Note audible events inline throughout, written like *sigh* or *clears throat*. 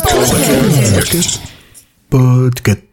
Podcast. Podcast.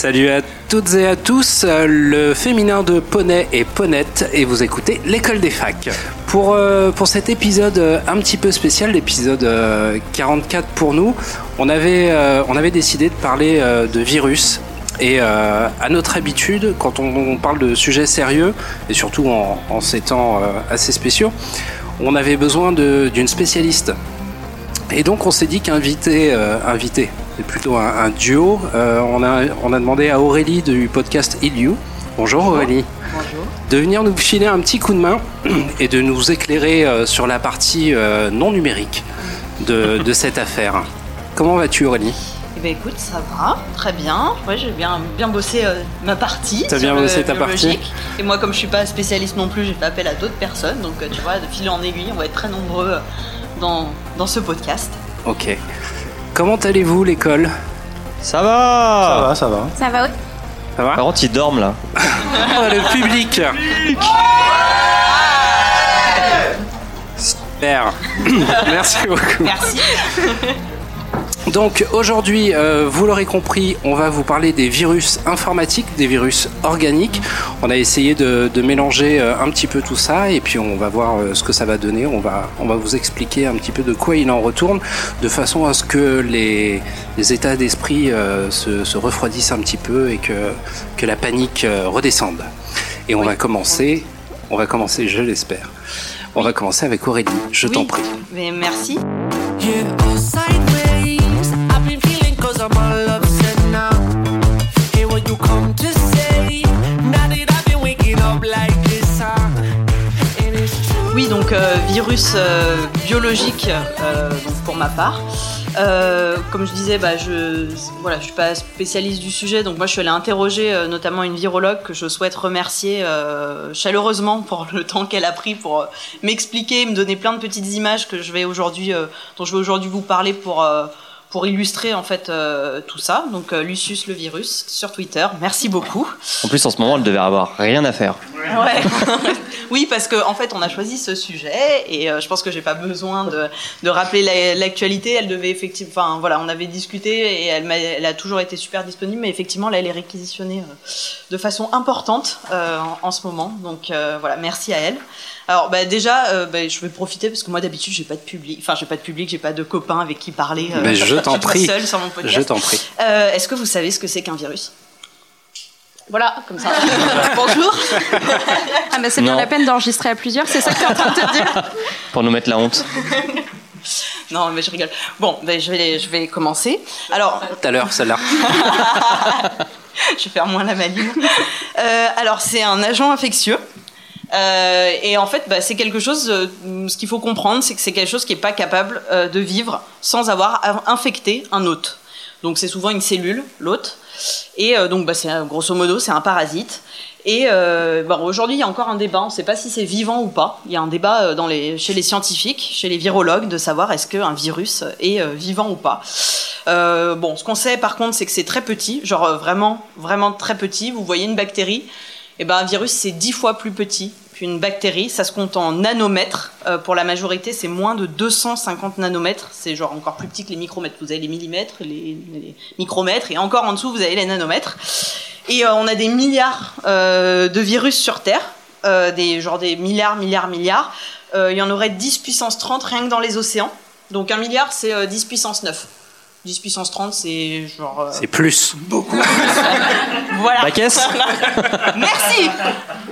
Salut à toutes et à tous, euh, le féminin de poney et ponette et vous écoutez l'école des facs. Pour, euh, pour cet épisode euh, un petit peu spécial, l'épisode euh, 44 pour nous, on avait, on avait décidé de parler de virus. Et à notre habitude, quand on, parle de sujets sérieux, et surtout en, ces temps assez spéciaux, on avait besoin d'une spécialiste. Et donc on s'est dit qu'inviter, inviter, plutôt un, un duo. Euh, on, a, on a demandé à Aurélie du podcast Iliou. Bonjour Aurélie. Bonjour. De venir nous filer un petit coup de main *clears throat* et de nous éclairer euh, sur la partie euh, non numérique de, de cette affaire. Comment vas-tu Aurélie? Eh ben écoute, ça va, très bien. Ouais, j'ai bien, bien bossé ma partie. T'as bien le bossé ta biologique. Et moi, comme je suis pas spécialiste non plus, j'ai fait appel à d'autres personnes. Donc, tu vois, de fil en aiguille, on va être très nombreux dans, dans ce podcast. Ok. Comment allez-vous l'école? Ça va ça va. Ça va, oui. Ça va? Par contre, ils dorment là. Ah, Le public Super *clears throat* Merci beaucoup Merci. Donc aujourd'hui, euh, vous l'aurez compris, on va vous parler des virus informatiques, des virus organiques. On a essayé de, de mélanger euh, un petit peu tout ça et puis on va voir euh, ce que ça va donner. On va, on va vous expliquer un petit peu de quoi il en retourne, de façon à ce que les, les états d'esprit euh, se, se refroidissent un petit peu et que, que la panique euh, redescende. Et on Oui. va commencer, on va commencer, je l'espère. On va commencer avec Aurélie, je t'en prie. Mais merci. Yeah, Oui, donc euh, virus euh, biologique euh, donc pour ma part. Comme je disais, bah, je voilà, je suis pas spécialiste du sujet, donc moi je suis allée interroger notamment une virologue que je souhaite remercier chaleureusement pour le temps qu'elle a pris pour m'expliquer, me donner plein de petites images que je vais aujourd'hui, dont je vais aujourd'hui vous parler pour pour illustrer en fait euh, tout ça. Donc euh, Lucius le virus sur Twitter. Merci beaucoup. En plus, en ce moment, elle devait avoir rien à faire. Ouais. *laughs* oui, parce qu'en en fait, on a choisi ce sujet et euh, je pense que j'ai pas besoin de, de rappeler la- l'actualité. Elle devait effectivement, enfin voilà, on avait discuté et elle, m'a- elle a toujours été super disponible, mais effectivement, là, elle est réquisitionnée euh, de façon importante euh, en, en ce moment. Donc voilà, merci à elle. Alors bah, déjà, bah, je vais profiter parce que moi d'habitude, j'ai pas de public, enfin j'ai pas de public, j'ai pas de copains avec qui parler. Mais je t'en prie. Seule sur mon podcast. Je t'en prie. Est-ce que vous savez ce que c'est qu'un virus? Voilà, comme ça. *laughs* Bonjour. Ah, bah c'est bien Non. la peine d'enregistrer à plusieurs, c'est ça que tu es en train de te dire *laughs* Pour nous mettre la honte. Non, mais je rigole. Bon, ben, je, vais, je vais commencer. Alors, Tout à l'heure, celle-là. *laughs* je vais faire moins la maline. Euh, alors, c'est un agent infectieux. Euh, et en fait, bah, c'est quelque chose. euh, ce qu'il faut comprendre, c'est que c'est quelque chose qui n'est pas capable euh, de vivre sans avoir a- infecté un hôte. Donc, c'est souvent une cellule, l'hôte. Et euh, donc, bah, euh, grosso modo, c'est un parasite. Et euh, aujourd'hui, il y a encore un débat. On ne sait pas si c'est vivant ou pas. Il y a un débat chez les scientifiques, chez les virologues, de savoir est-ce qu'un virus est vivant ou pas. Bon, ce qu'on sait par contre, c'est que c'est très petit, genre vraiment, vraiment très petit. Vous voyez une bactérie, et ben un virus c'est dix fois plus petit qu'une bactérie. Ça se compte en nanomètres. Euh, pour la majorité, c'est moins de 250 nanomètres. C'est genre encore plus petit que les micromètres. Vous avez les millimètres, les, micromètres, et encore en dessous, vous avez les nanomètres. Et euh, on a des milliards euh, de virus sur Terre, des genre des milliards, milliards, milliards. Il y en aurait 10 puissance 30 rien que dans les océans. Donc un milliard, c'est euh, 10 puissance 9. 10 puissance 30, c'est genre. euh, C'est plus. *laughs* voilà. La *laughs* caisse Merci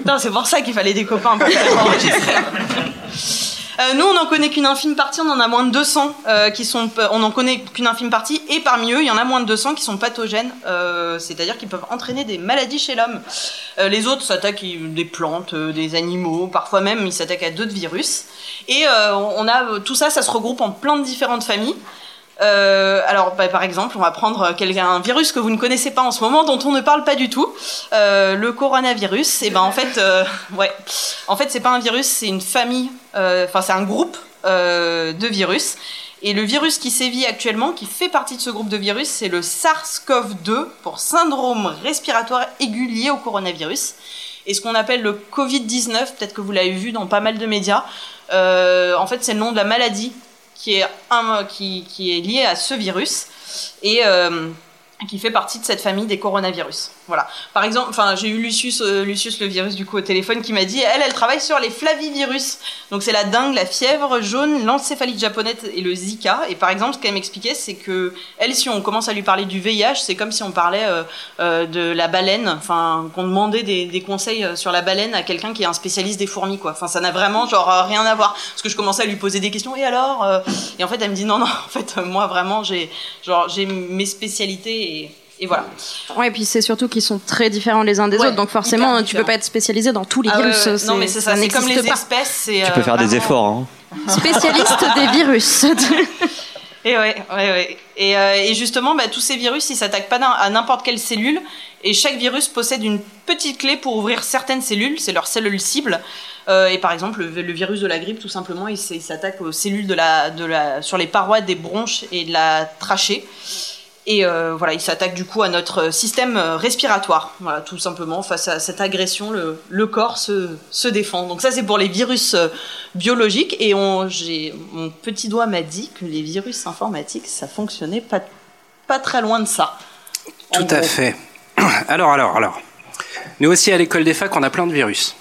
Non, c'est pour ça qu'il fallait des copains pour enregistrer. *laughs* Euh, nous, on n'en connaît qu'une infime partie, on en a moins de 200 euh, qui sont, on n'en connaît qu'une infime partie, et parmi eux, il y en a moins de 200 qui sont pathogènes, euh, c'est-à-dire qu'ils peuvent entraîner des maladies chez l'homme. Euh, les autres s'attaquent à des plantes, euh, des animaux, parfois même ils s'attaquent à d'autres virus. Et euh, on a tout ça, ça se regroupe en plein de différentes familles. Euh, alors, bah, par exemple, on va prendre quelqu'un, un virus que vous ne connaissez pas en ce moment, dont on ne parle pas du tout, euh, le coronavirus. Et ben en fait, euh, *laughs* ouais, en fait, c'est pas un virus, c'est une famille, euh, enfin c'est un groupe euh, de virus. Et le virus qui sévit actuellement, qui fait partie de ce groupe de virus, c'est le SARS-CoV-2 pour syndrome respiratoire aigu lié au coronavirus. Et ce qu'on appelle le Covid-19, peut-être que vous l'avez vu dans pas mal de médias, euh, en fait c'est le nom de la maladie qui est, un, liée à ce virus et euh, qui fait partie de cette famille des coronavirus. Voilà. Par exemple, enfin, j'ai eu Lucius, euh, Lucius le virus du coup au téléphone qui m'a dit, elle, elle travaille sur les flavivirus. Donc c'est la dengue, la fièvre jaune, l'encéphalite japonaise et le Zika. Et par exemple, ce qu'elle m'expliquait, c'est que elle, si on commence à lui parler du VIH, c'est comme si on parlait euh, euh, de la baleine, enfin, qu'on demandait des, conseils sur la baleine à quelqu'un qui est un spécialiste des fourmis, quoi. Enfin, ça n'a vraiment genre rien à voir. Parce que je commençais à lui poser des questions. Et alors Et en fait, elle me dit non, non. En fait, moi vraiment, j'ai genre j'ai mes spécialités et, et voilà. Ouais, et puis c'est surtout qu'ils sont très différents les uns des Ouais, autres, donc forcément, tu peux pas être spécialisé dans tous les Ah virus. non, mais c'est ça. C'est comme les pas. espèces. Tu euh, peux faire des vraiment- efforts. Hein. *laughs* Spécialiste des virus. Et ouais, ouais, ouais. Et, euh, et justement, bah, tous ces virus, ils s'attaquent pas à n'importe quelle cellule. Et chaque virus possède une petite clé pour ouvrir certaines cellules. C'est leur cellule cible. Euh, et par exemple, le, le virus de la grippe, tout simplement, il, s'attaque aux cellules de la, de la, sur les parois des bronches et de la trachée. Et euh, voilà, il s'attaque du coup à notre système euh, respiratoire. Voilà, tout simplement, face à cette agression, le, le corps se, se défend. Donc ça, c'est pour les virus euh, biologiques. Et on, mon petit doigt m'a dit que les virus informatiques, ça fonctionnait pas, pas très loin de ça. Tout à fait. *coughs* Alors, alors, alors. Nous aussi, à l'école des facs, on a plein de virus.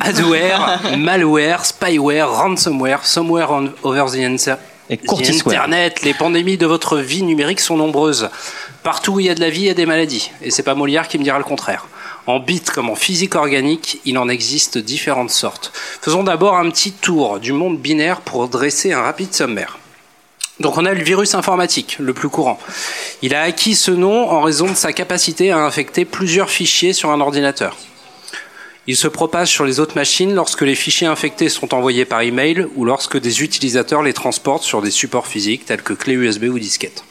Adware, malware, spyware, ransomware, somewhere on, over the, Et. Internet. Les pandémies de votre vie numérique sont nombreuses. Partout où il y a de la vie, il y a des maladies. Et c'est pas Molière qui me dira le contraire. En bits comme en physique organique, il en existe différentes sortes. Faisons d'abord un petit tour du monde binaire pour dresser un rapide sommaire. Donc on a le virus informatique, le plus courant. Il a acquis ce nom en raison de sa capacité à infecter plusieurs fichiers sur un ordinateur. Il se propage sur les autres machines lorsque les fichiers infectés sont envoyés par email ou lorsque des utilisateurs les transportent sur des supports physiques tels que clés USB ou disquettes.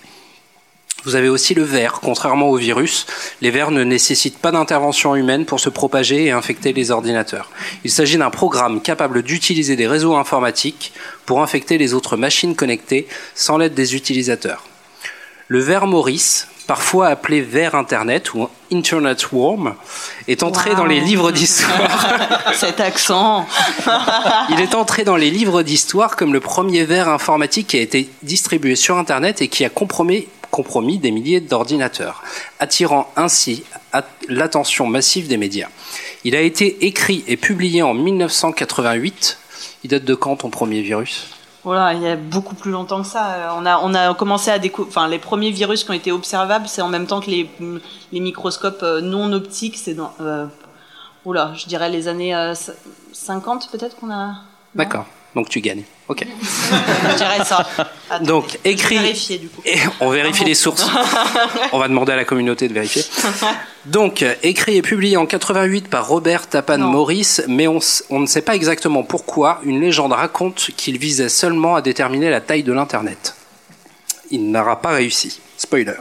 Vous avez aussi le ver. Contrairement au virus, les vers ne nécessitent pas d'intervention humaine pour se propager et infecter les ordinateurs. Il s'agit d'un programme capable d'utiliser des réseaux informatiques pour infecter les autres machines connectées sans l'aide des utilisateurs. Le ver Maurice, parfois appelé ver Internet ou Internet Worm, est entré Wow. dans les livres d'histoire. *laughs* Cet accent. *laughs* Il est entré dans les livres d'histoire comme le premier ver informatique qui a été distribué sur Internet et qui a compromis, compromis des milliers d'ordinateurs, attirant ainsi at- l'attention massive des médias. Il a été écrit et publié en 1988. Il date de quand ton premier virus? Voilà, il y a beaucoup plus longtemps que ça. Euh, On a, commencé à découvrir. Enfin, les premiers virus qui ont été observables, c'est en même temps que les, microscopes euh, non optiques. C'est dans. Euh, je dirais les années euh, 50 peut-être qu'on a. D'accord. Donc tu gagnes. Ok. Ça. Attends, *laughs* Donc écrit. vérifier du coup. Et on vérifie les sources. *laughs* on va demander à la communauté de vérifier. Donc, écrit et publié en 88 par Robert Tapan Non. Morris, mais on, on ne sait pas exactement pourquoi. Une légende raconte qu'il visait seulement à déterminer la taille de l'Internet. Il n'aura pas réussi. Spoiler.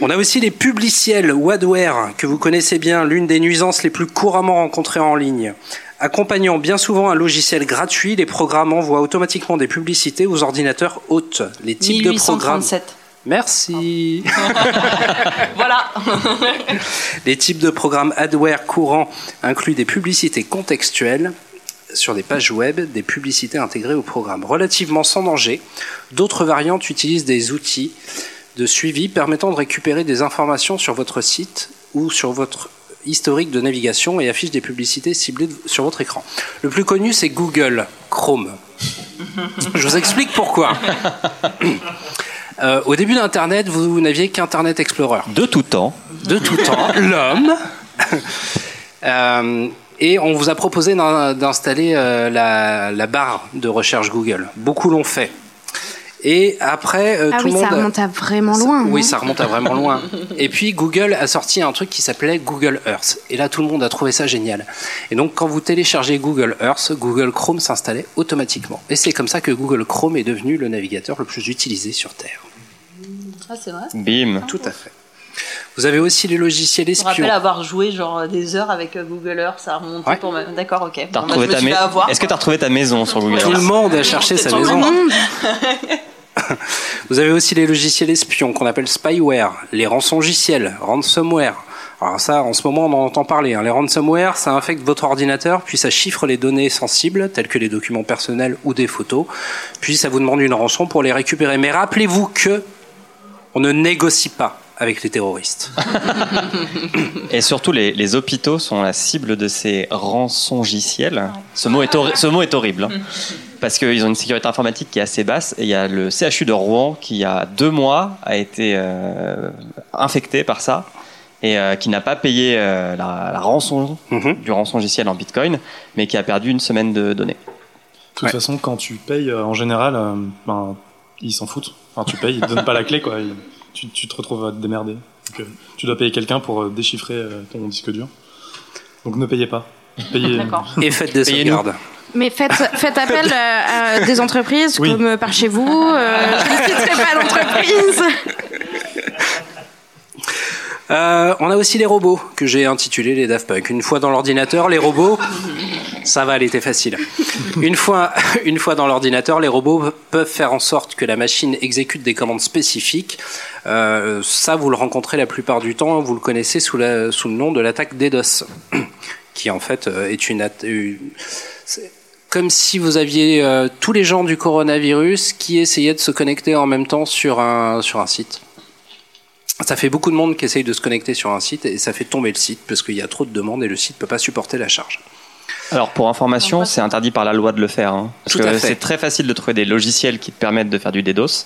On a aussi les publiciels ou adware, que vous connaissez bien, l'une des nuisances les plus couramment rencontrées en ligne. Accompagnant bien souvent un logiciel gratuit, les programmes envoient automatiquement des publicités aux ordinateurs hôtes. Les types de programmes. 1837. Merci. *laughs* Voilà. *laughs* Les types de programmes adware courants incluent des publicités contextuelles sur des pages web, des publicités intégrées au programme. Relativement sans danger, d'autres variantes utilisent des outils de suivi permettant de récupérer des informations sur votre site ou sur votre historique de navigation et affichent des publicités ciblées sur votre écran. Le plus connu, c'est Google Chrome. *laughs* Je vous explique pourquoi. Euh, au début d'Internet, vous n'aviez qu'Internet Explorer De tout temps. de tout temps, *laughs* l'homme. Euh, Et on vous a proposé d'in- d'installer euh, la, la barre de recherche Google. Beaucoup l'ont fait. Et après, euh, Ah tout oui, le monde. ça remonte à vraiment loin. Oui, non ça remonte à vraiment loin. Et puis Google a sorti un truc qui s'appelait Google Earth. Et là, tout le monde a trouvé ça génial. Et donc, quand vous téléchargez Google Earth, Google Chrome s'installait automatiquement. Et c'est comme ça que Google Chrome est devenu le navigateur le plus utilisé sur Terre. Ah, c'est vrai. Bim. Tout à fait. Vous avez aussi les logiciels Je me rappelle espions. avoir joué genre des heures avec euh, Google Earth, ça a remonté Ouais. pour me... D'accord, ok. Bon, bah, maison. Est-ce que t'as retrouvé ta maison sur Google Tout le Earth monde a cherché sa Tout le maison. monde. *laughs* *laughs* Vous avez aussi les logiciels espions qu'on appelle spyware, les rançongiciels, ransomware. Alors ça, en ce moment, on en entend parler. hein. Les ransomware, ça infecte votre ordinateur, puis ça chiffre les données sensibles, telles que les documents personnels ou des photos, puis ça vous demande une rançon pour les récupérer. Mais rappelez-vous que on ne négocie pas avec les terroristes. *laughs* Et surtout, les, les hôpitaux sont la cible de ces rançongiciels. Ce, mot est ce mot est horrible. hein. *laughs* Parce qu'ils ont une sécurité informatique qui est assez basse. Et il y a le CHU de Rouen qui, il y a deux mois, a été euh, infecté par ça. Et euh, qui n'a pas payé euh, la, la rançon Mhm. du rançongiciel en bitcoin, mais qui a perdu une semaine de données. De toute Ouais. façon, quand tu payes, euh, en général, euh, ben, ils s'en foutent. Enfin, tu payes, ils te donnent pas la clé, quoi. Ils- tu, tu te retrouves à te démerder. Donc, euh, tu dois payer quelqu'un pour déchiffrer euh, ton disque dur. Donc ne payez pas. Payez. D'accord. Et faites des sauvegardes. Mais faites, faites appel euh, à des entreprises Oui. comme euh, par chez vous. Euh, je ne citerai pas d'entreprise. *laughs* Euh, on a aussi les robots que j'ai intitulés les Daft Punk. Une fois dans l'ordinateur, les robots, ça va, elle était facile. Une fois, *laughs* une fois dans l'ordinateur, les robots peuvent faire en sorte que la machine exécute des commandes spécifiques. Euh, ça, vous le rencontrez la plupart du temps. Vous le connaissez sous, la, sous le nom de l'attaque DDoS, *clears throat* qui en fait est une, comme si vous aviez euh, tous les gens du coronavirus qui essayaient de se connecter en même temps sur un, sur un site. Ça fait beaucoup de monde qui essaye de se connecter sur un site et ça fait tomber le site parce qu'il y a trop de demandes et le site peut pas supporter la charge. Alors pour information, c'est interdit par la loi de le faire. hein. parce Tout à que c'est très facile de trouver des logiciels qui te permettent de faire du DDoS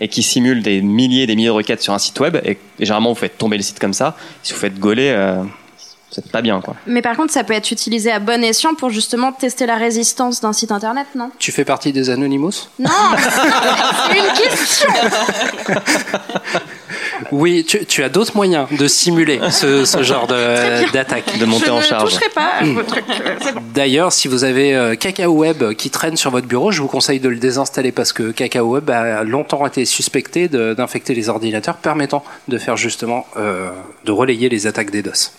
et qui simulent des milliers et des milliers de requêtes sur un site web. Et, et généralement, vous faites tomber le site comme ça. Si vous faites gauler, euh, c'est pas bien, quoi. Mais par contre, ça peut être utilisé à bon escient pour justement tester la résistance d'un site internet, non? Tu fais partie des Anonymous? Non *laughs* C'est une question *laughs* Oui, tu, tu as d'autres moyens de simuler ce, ce genre de- d'attaque. De monter Je en ne charge. toucherai pas à vos trucs. euh, bon. D'ailleurs, si vous avez euh, Kakao Web qui traîne sur votre bureau, je vous conseille de le désinstaller parce que Kakao Web a longtemps été suspecté de- d'infecter les ordinateurs permettant de faire justement euh, de relayer les attaques DDoS.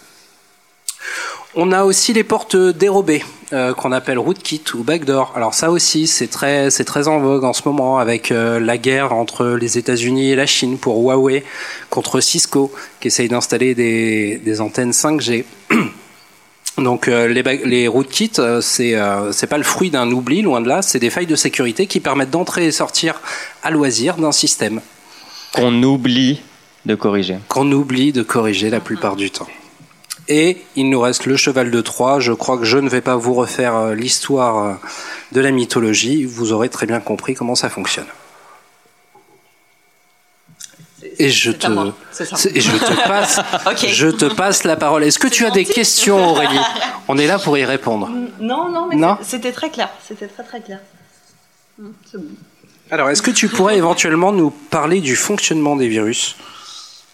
On a aussi les portes dérobées euh, qu'on appelle rootkit ou backdoor. Alors ça aussi, c'est très c'est très en vogue en ce moment avec euh, la guerre entre les États-Unis et la Chine pour Huawei contre Cisco qui essaye d'installer des, des antennes 5G. *clears throat* Donc euh, les, rootkits, euh, c'est euh, c'est pas le fruit d'un oubli, loin de là, c'est des failles de sécurité qui permettent d'entrer et sortir à loisir d'un système Qu'on oublie de corriger. qu'on oublie de corriger la plupart du temps. Et il nous reste le cheval de Troie. Je crois que je ne vais pas vous refaire euh, l'histoire euh, de la mythologie. Vous aurez très bien compris comment ça fonctionne. Et je te, et je *laughs* passe, Ok. je te passe la parole. Est-ce que tu as des questions, Aurélie *laughs* On est là pour y répondre. Non, non, mais c'était très clair. C'était très très clair. Hum, bon. Alors, est-ce que tu pourrais éventuellement nous parler du fonctionnement des virus?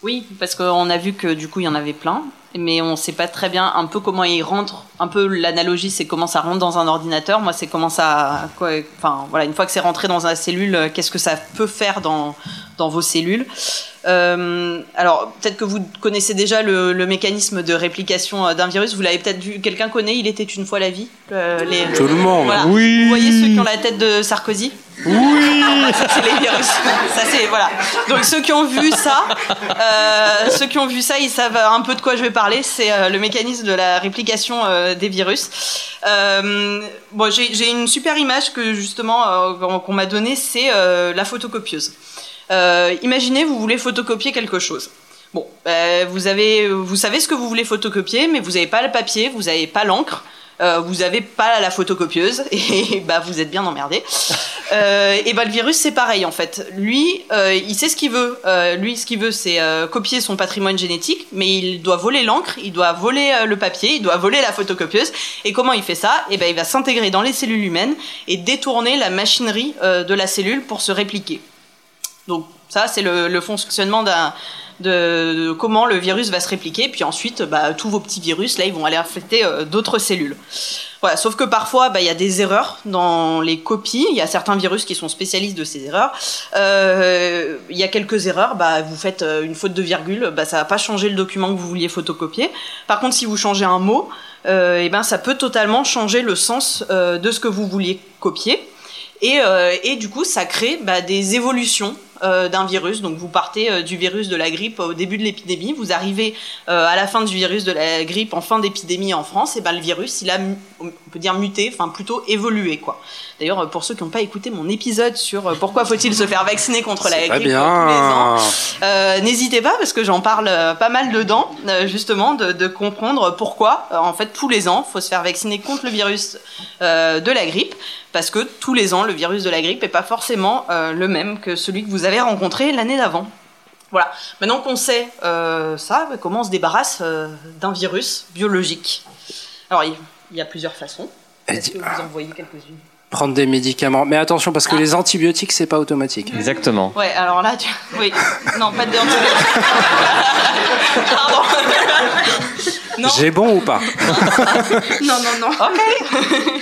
Oui, parce qu'on a vu que du coup il y en avait plein, mais on sait pas très bien un peu comment ils rentrent. Un peu l'analogie, c'est comment ça rentre dans un ordinateur. Moi, c'est comment ça. Quoi, enfin, voilà, une fois que c'est rentré dans la cellule, euh, qu'est-ce que ça peut faire dans, dans vos cellules Euh, Alors, peut-être que vous connaissez déjà le, le mécanisme de réplication euh, d'un virus. Vous l'avez peut-être vu. Quelqu'un connaît Il était une fois la vie. Euh, les- Tout le monde. Voilà. Oui. Vous voyez ceux qui ont la tête de Sarkozy? Oui. ça c'est les virus. Ça c'est voilà. Donc ceux qui ont vu ça, euh, ceux qui ont vu ça, ils savent un peu de quoi je vais parler. C'est euh, le mécanisme de la réplication euh, des virus. Bon, j'ai une super image que justement qu'on m'a donnée, c'est la photocopieuse. Imaginez, vous voulez photocopier quelque chose. Bon, euh, vous avez, vous savez ce que vous voulez photocopier, mais vous n'avez pas le papier, vous n'avez pas l'encre. Euh, vous avez pas la photocopieuse *laughs* et bah vous êtes bien emmerdé. Euh, et bah le virus c'est pareil en fait. Lui, euh, il sait ce qu'il veut. Lui, ce qu'il veut, c'est copier son patrimoine génétique, mais il doit voler l'encre, il doit voler le papier, il doit voler la photocopieuse. Et comment il fait ça? Et ben il va s'intégrer dans les cellules humaines et détourner la machinerie de la cellule pour se répliquer. Donc ça, c'est le fonctionnement d'un de, comment le virus va se répliquer. Puis ensuite, bah, tous vos petits virus, là, ils vont aller infecter euh, d'autres cellules. Voilà, sauf que parfois, bah, il y a des erreurs dans les copies. Il y a certains virus qui sont spécialistes de ces erreurs. Euh, Il y a quelques erreurs. Bah, vous faites euh, une faute de virgule, bah, ça va pas changer le document que vous vouliez photocopier. Par contre, si vous changez un mot, euh, eh ben, ça peut totalement changer le sens de ce que vous vouliez copier. Et, et du coup, ça crée bah, des évolutions d'un virus. Donc, vous partez euh, du virus de la grippe au début de l'épidémie, vous arrivez euh, à la fin du virus de la grippe en fin d'épidémie en France, et ben le virus, il a, on peut dire muté, enfin plutôt évolué, quoi. D'ailleurs, euh, pour ceux qui n'ont pas écouté mon épisode sur euh, pourquoi faut-il se faire vacciner contre la grippe euh, tous les ans, euh, N'hésitez pas parce que j'en parle euh, pas mal dedans, euh, justement, de, de comprendre pourquoi, euh, en fait, tous les ans, faut se faire vacciner contre le virus euh, de la grippe, parce que tous les ans, le virus de la grippe n'est pas forcément euh, le même que celui que vous avez rencontré l'année d'avant. Voilà. Maintenant qu'on sait euh, ça, bah, comment on se débarrasse euh, d'un virus biologique? Alors, il y a plusieurs façons. Est-ce que vous en voyez quelques-unes? Prendre des médicaments. Mais attention, parce que Ah. les antibiotiques, c'est pas automatique. Exactement. Ouais, alors là, tu... oui. Non, pas de déontologie. Pardon. non. J'ai bon ou pas? Non, non, non. Ok. *laughs*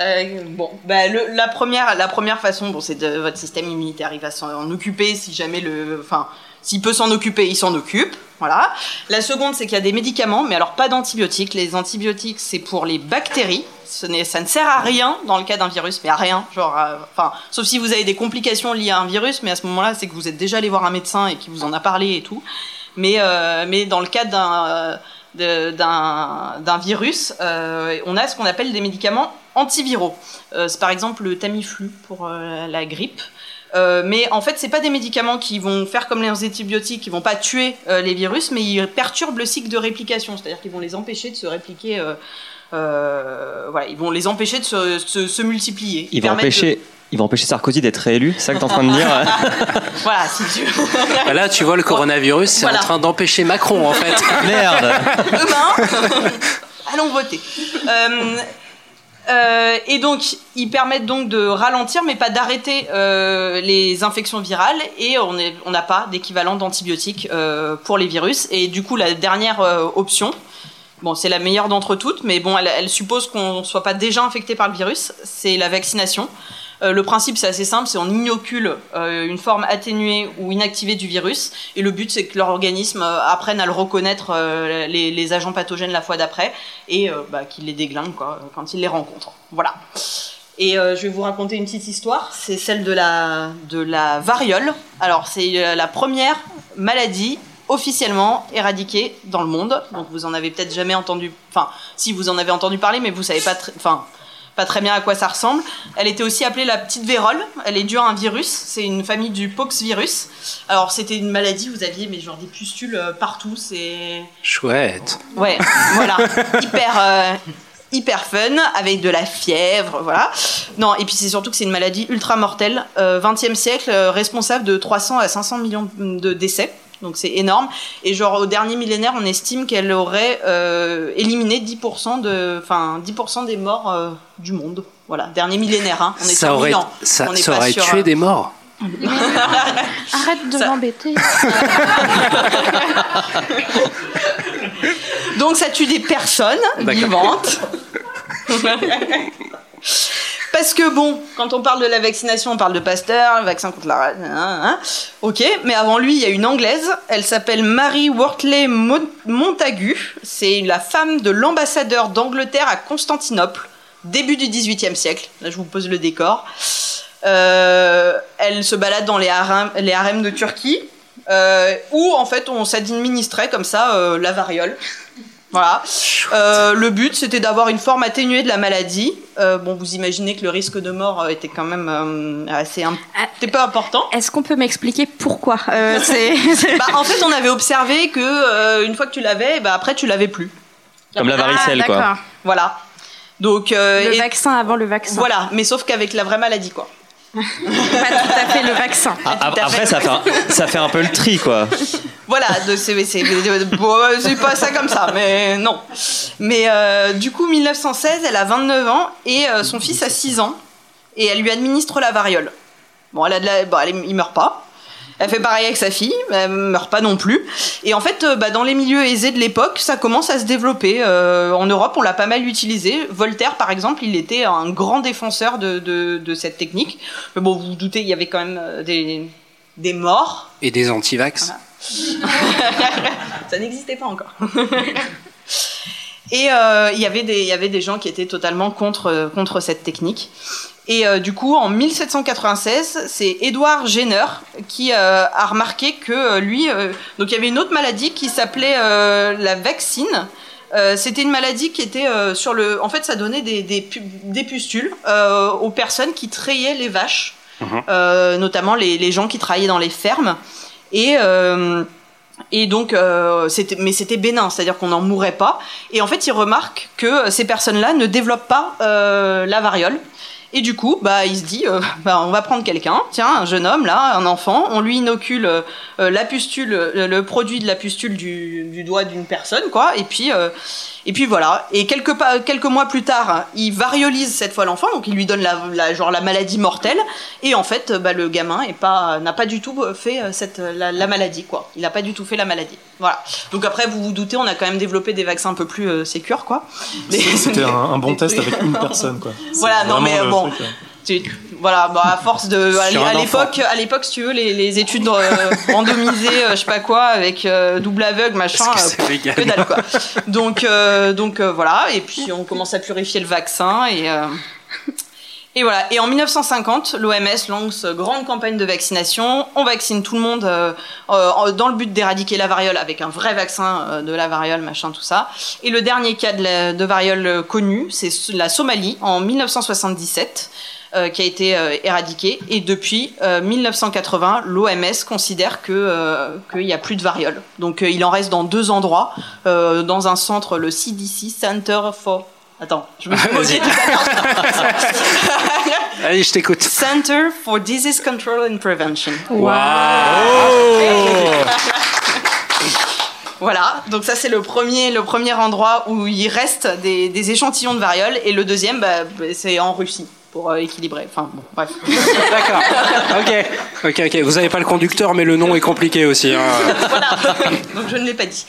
Euh, bon, bah, le- la première, la première façon, bon, c'est de votre système immunitaire, il va s'en occuper si jamais le, enfin, s'il peut s'en occuper, il s'en occupe, voilà. La seconde, c'est qu'il y a des médicaments, mais alors pas d'antibiotiques. Les antibiotiques, c'est pour les bactéries. Ce ça ne sert à rien dans le cas d'un virus, mais à rien, genre, euh, enfin, sauf si vous avez des complications liées à un virus, mais à ce moment-là, c'est que vous êtes déjà allé voir un médecin et qui vous en a parlé et tout. Mais, euh, mais dans le cas d'un euh, d'un virus, euh, on a ce qu'on appelle des médicaments antiviraux. Euh, c'est par exemple le Tamiflu pour euh, la grippe. Mais en fait, c'est pas des médicaments qui vont faire comme les antibiotiques, qui vont pas tuer les virus, mais ils perturbent le cycle de réplication, c'est-à-dire qu'ils vont les empêcher de se répliquer. voilà, ils vont les empêcher de se, se- se multiplier. Il va permettent de- empêcher, il va empêcher Sarkozy d'être réélu. C'est ça que t'es en train de dire *laughs* Voilà, si tu veux. *laughs* Bah Là, tu vois, le coronavirus, c'est Voilà. en train d'empêcher Macron, en fait. *laughs* Merde. demain, allons voter. Euh, euh, et donc, ils permettent donc de ralentir, mais pas d'arrêter euh, les infections virales. Et on n'a pas d'équivalent d'antibiotiques euh, pour les virus. Et du coup, la dernière euh, option, bon, c'est la meilleure d'entre toutes, mais bon, elle, elle suppose qu'on ne soit pas déjà infecté par le virus. C'est la vaccination. Euh, le principe, c'est assez simple, c'est on inocule euh, une forme atténuée ou inactivée du virus, et le but, c'est que leur organisme euh, apprenne à le reconnaître les, agents pathogènes la fois d'après, et bah, qu'il les déglingue quand il les rencontre. Voilà. Et je vais vous raconter une petite histoire, c'est celle de la, de la variole. Alors, c'est la première maladie officiellement éradiquée dans le monde. Donc, vous en avez peut-être jamais entendu, enfin, si vous en avez entendu parler, mais vous savez pas, très- enfin, pas très bien à quoi ça ressemble. Elle était aussi appelée la petite vérole. Elle est due à un virus. C'est une famille du poxvirus. Alors, c'était une maladie, vous aviez mais genre des pustules euh, partout. C'est Chouette. Ouais, voilà. *laughs* hyper, euh, hyper fun, avec de la fièvre, voilà. Non, et puis c'est surtout que c'est une maladie ultra mortelle. Euh, 20e siècle, euh, responsable de 300 à 500 millions de décès. Donc c'est énorme. Et genre au dernier millénaire, on estime qu'elle aurait euh, éliminé 10% de, enfin 10% des morts euh, du monde. Voilà, dernier millénaire. Hein. On est Ça sur aurait, 1000 ans. ça, On n'est ça pas aurait sur, tué euh, des morts. *laughs* Arrête de Ça- m'embêter. *laughs* Donc ça tue des personnes vivantes. *laughs* Parce que bon, quand on parle de la vaccination, on parle de Pasteur, le vaccin contre la... hein, hein. Ok, mais avant lui, il y a une Anglaise. Elle s'appelle Mary Wortley Mon- Montagu. C'est la femme de l'ambassadeur d'Angleterre à Constantinople, début du XVIIIe siècle. Là, je vous pose le décor. Euh, elle se balade dans les harems, les harems de Turquie, euh, où en fait on s'administrait comme ça euh, la variole. *laughs* Voilà. Euh, le but, c'était d'avoir une forme atténuée de la maladie. Euh, bon, vous imaginez que le risque de mort euh, était quand même euh, assez un Ah, peu important. Est-ce qu'on peut m'expliquer pourquoi Euh, *laughs* Bah, en fait, on avait observé que euh, une fois que tu l'avais, bah, après tu l'avais plus. Comme la Ah, varicelle, quoi. d'accord. Voilà. Donc euh, Le et- vaccin avant le vaccin. voilà, mais sauf qu'avec la vraie maladie quoi. Pas tout à fait le vaccin. Ah, Après, ça fait, un, ça fait un peu le tri, quoi. Voilà, de- c'est c'est- bon, c'est pas ça comme ça, mais non. Mais euh, du coup, 1916, elle a 29 ans et euh, son fils a 6 ans et elle lui administre la variole. Bon, elle a de la, bon, elle, il meurt pas. Elle fait pareil avec sa fille, elle meurt pas non plus. Et en fait, euh, bah, dans les milieux aisés de l'époque, ça commence à se développer. Euh, en Europe, on l'a pas mal utilisé. Voltaire, par exemple, il était un grand défenseur de, de, de cette technique. Mais bon, vous vous doutez, il y avait quand même euh, des, des morts. Et des antivax. *laughs* ça n'existait pas encore. *laughs* Et euh, il y avait des- il y avait des gens qui étaient totalement contre, contre cette technique. Et euh, du coup, en 1796, c'est Édouard Jenner qui euh, a remarqué que euh, lui, euh, donc il y avait une autre maladie qui s'appelait la vaccine. C'était une maladie qui était sur le. En fait, ça donnait des, des, pu- des pustules aux personnes qui trayaient les vaches, euh, notamment les, les gens qui travaillaient dans les fermes. Et et donc, euh, c'était, mais c'était bénin, c'est-à-dire qu'on n'en mourait pas. Et en fait, il remarque que ces personnes-là ne développent pas euh, la variole. Et du coup, bah, il se dit, euh, *laughs* bah, on va prendre quelqu'un, tiens, un jeune homme là, un enfant, on lui inocule euh, la pustule, euh, le produit de la pustule du, du doigt d'une personne, quoi. Et puis, et puis voilà. Et quelques pas, quelques mois plus tard, il variolise cette fois l'enfant, donc il lui donne la, la- genre la maladie mortelle. Et en fait, bah, le gamin est pas, n'a pas du tout fait euh, cette, la, la maladie, quoi. Il n'a pas du tout fait la maladie. Voilà. Donc après, vous vous doutez, on a quand même développé des vaccins un peu plus euh, sécures, quoi. C'était un, un bon test avec une *laughs* personne, quoi. Voilà, non, mais bon. truc. Tu- voilà, bah, à force de, *laughs* à, l'époque, à l'époque, si tu veux, les, les études euh, *laughs* randomisées, euh, je sais pas quoi, avec euh, double aveugle, machin, que que dalle quoi. *laughs* Donc, donc voilà, et puis on commence à purifier le vaccin et. et voilà. Et en 1950, l'OMS lance grande campagne de vaccination. On vaccine tout le monde euh, euh, dans le but d'éradiquer la variole avec un vrai vaccin euh, de la variole, machin, tout ça. Et le dernier cas de, la- de variole connu, c'est la Somalie en 1977. Euh, qui a été euh, éradiqué. Et depuis euh, 1980 l'OMS considère que euh, qu'il y a plus de variole. Donc euh, il en reste dans deux endroits euh, dans un centre le CDC Center for attends je me *laughs* suis posé. *laughs* Allez, je t'écoute. Center for Disease Control and Prevention. *laughs* Voilà, donc ça c'est le premier, le premier endroit où il reste des, des échantillons de variole. Et le deuxième bah, c'est en Russie pour euh, équilibrer. Enfin bon, bref. *laughs* D'accord. Ok. Ok, ok. Vous avez pas le conducteur, mais le nom est compliqué aussi. hein. voilà, *laughs* donc je ne l'ai pas dit.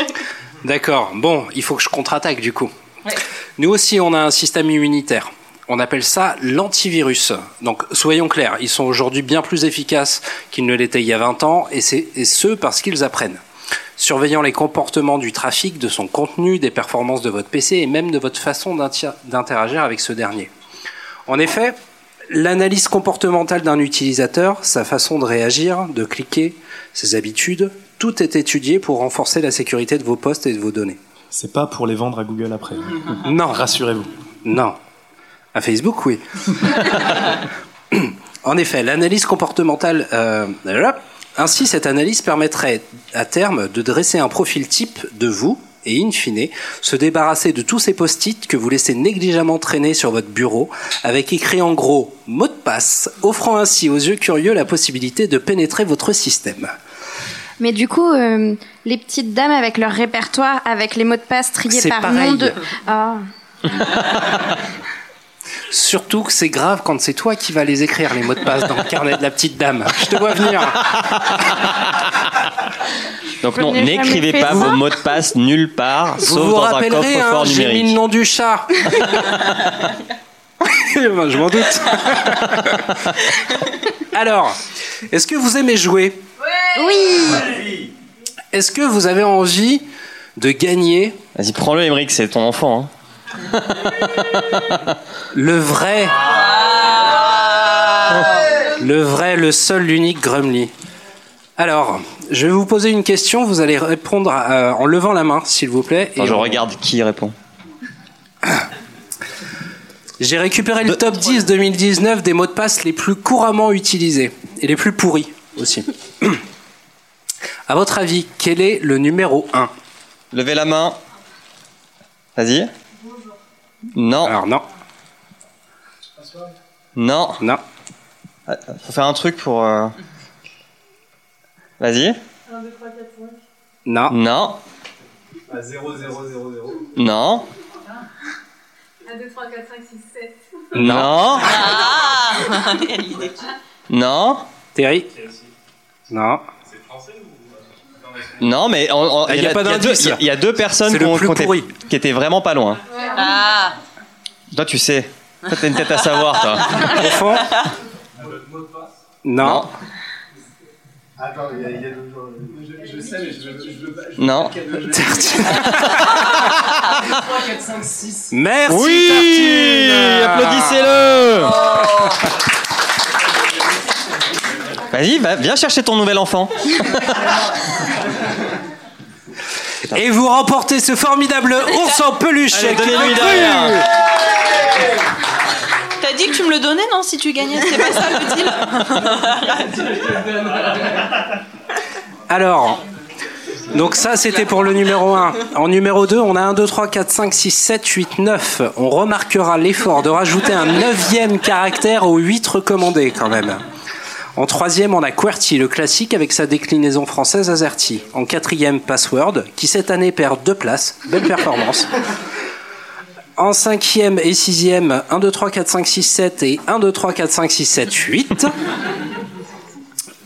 *laughs* D'accord. Bon, il faut que je contre-attaque du coup. Ouais. Nous aussi, on a un système immunitaire. On appelle ça l'antivirus. Donc, soyons clairs, ils sont aujourd'hui bien plus efficaces qu'ils ne l'étaient il y a 20 ans, et, et ce parce qu'ils apprennent. Surveillant les comportements du trafic, de son contenu, des performances de votre PC et même de votre façon d'interagir avec ce dernier. En effet, l'analyse comportementale d'un utilisateur, sa façon de réagir, de cliquer, ses habitudes, tout est étudié pour renforcer la sécurité de vos postes et de vos données. C'est pas pour les vendre à Google après. *laughs* Non, Rassurez-vous. non. À Facebook, oui. *laughs* en effet, l'analyse comportementale. euh, ainsi, cette analyse permettrait à terme de dresser un profil type de vous et, in fine, se débarrasser de tous ces post-it que vous laissez négligemment traîner sur votre bureau, avec écrit en gros mot de passe, offrant ainsi aux yeux curieux la possibilité de pénétrer votre système. Mais du coup, euh, les petites dames avec leur répertoire, avec les mots de passe triés par pareil. nom de. Ah. *laughs* Surtout que c'est grave quand c'est toi qui vas les écrire, les mots de passe, dans le carnet de la petite dame. Je te vois venir. *laughs* Donc non, n'écrivez pas vos mots de passe nulle part, Vous sauf vous dans un rappellerez, hein, coffre-fort j'ai mis le numérique. nom du chat. *laughs* Ben, je m'en doute. Alors, est-ce que vous aimez jouer? Oui Est-ce que vous avez envie de gagner? Vas-y, prends-le, Émeric, c'est ton enfant. hein. *laughs* le vrai, le vrai, le seul, l'unique Grumly Alors, je vais vous poser une question, vous allez répondre euh, en levant la main, s'il vous plaît. Attends, et je on- regarde qui répond. J'ai récupéré le top 10 2019 des mots de passe les plus couramment utilisés et les plus pourris aussi. *clears throat* À votre avis, quel est le numéro 1 Levez la main. Vas-y. Non, Alors non, non. non. Ah, Faut faire un truc pour. euh, Vas-y. Non. Non. À 0, 0, 0, 0. Non. 1, 2, 3, 4, 5, 6, 7. Non. Ah. Non. Terry Non. Non, mais on- on- Ah, il y a a- pas il y a deux- d'indice, il y a- y a deux personnes C'est qui ont- qui étaient vraiment pas loin. Ah Toi, tu sais. Toi, t'as une tête à savoir, toi. Au fond Non. Attends, il y a, il y a deux jours. Je, je sais, mais je, je, je veux pas. Je Non. 3, 4, 5, 6. Merci Oui Tartine Applaudissez-le Vas-y, va, viens chercher ton nouvel enfant. *laughs* Et vous remportez ce formidable ours en peluche Allez, qui donnez-lui derrière. T'as dit que tu me le donnais, non Si tu gagnais, c'était pas ça le deal *laughs* Alors, donc ça c'était pour le numéro 1. En numéro 2, on a 1, 2, 3, 4, 5, 6, 7, 8, 9. On remarquera l'effort de rajouter un neuvième caractère aux 8 recommandés quand même. En troisième, on a QWERTY, le classique avec sa déclinaison française AZERTY. En quatrième, Password, qui cette année perd deux places. Belle performance. En cinquième et sixième, 1, 2, 3, 4, 5, 6, 7 et 1, 2, 3, 4, 5, 6, 7, 8.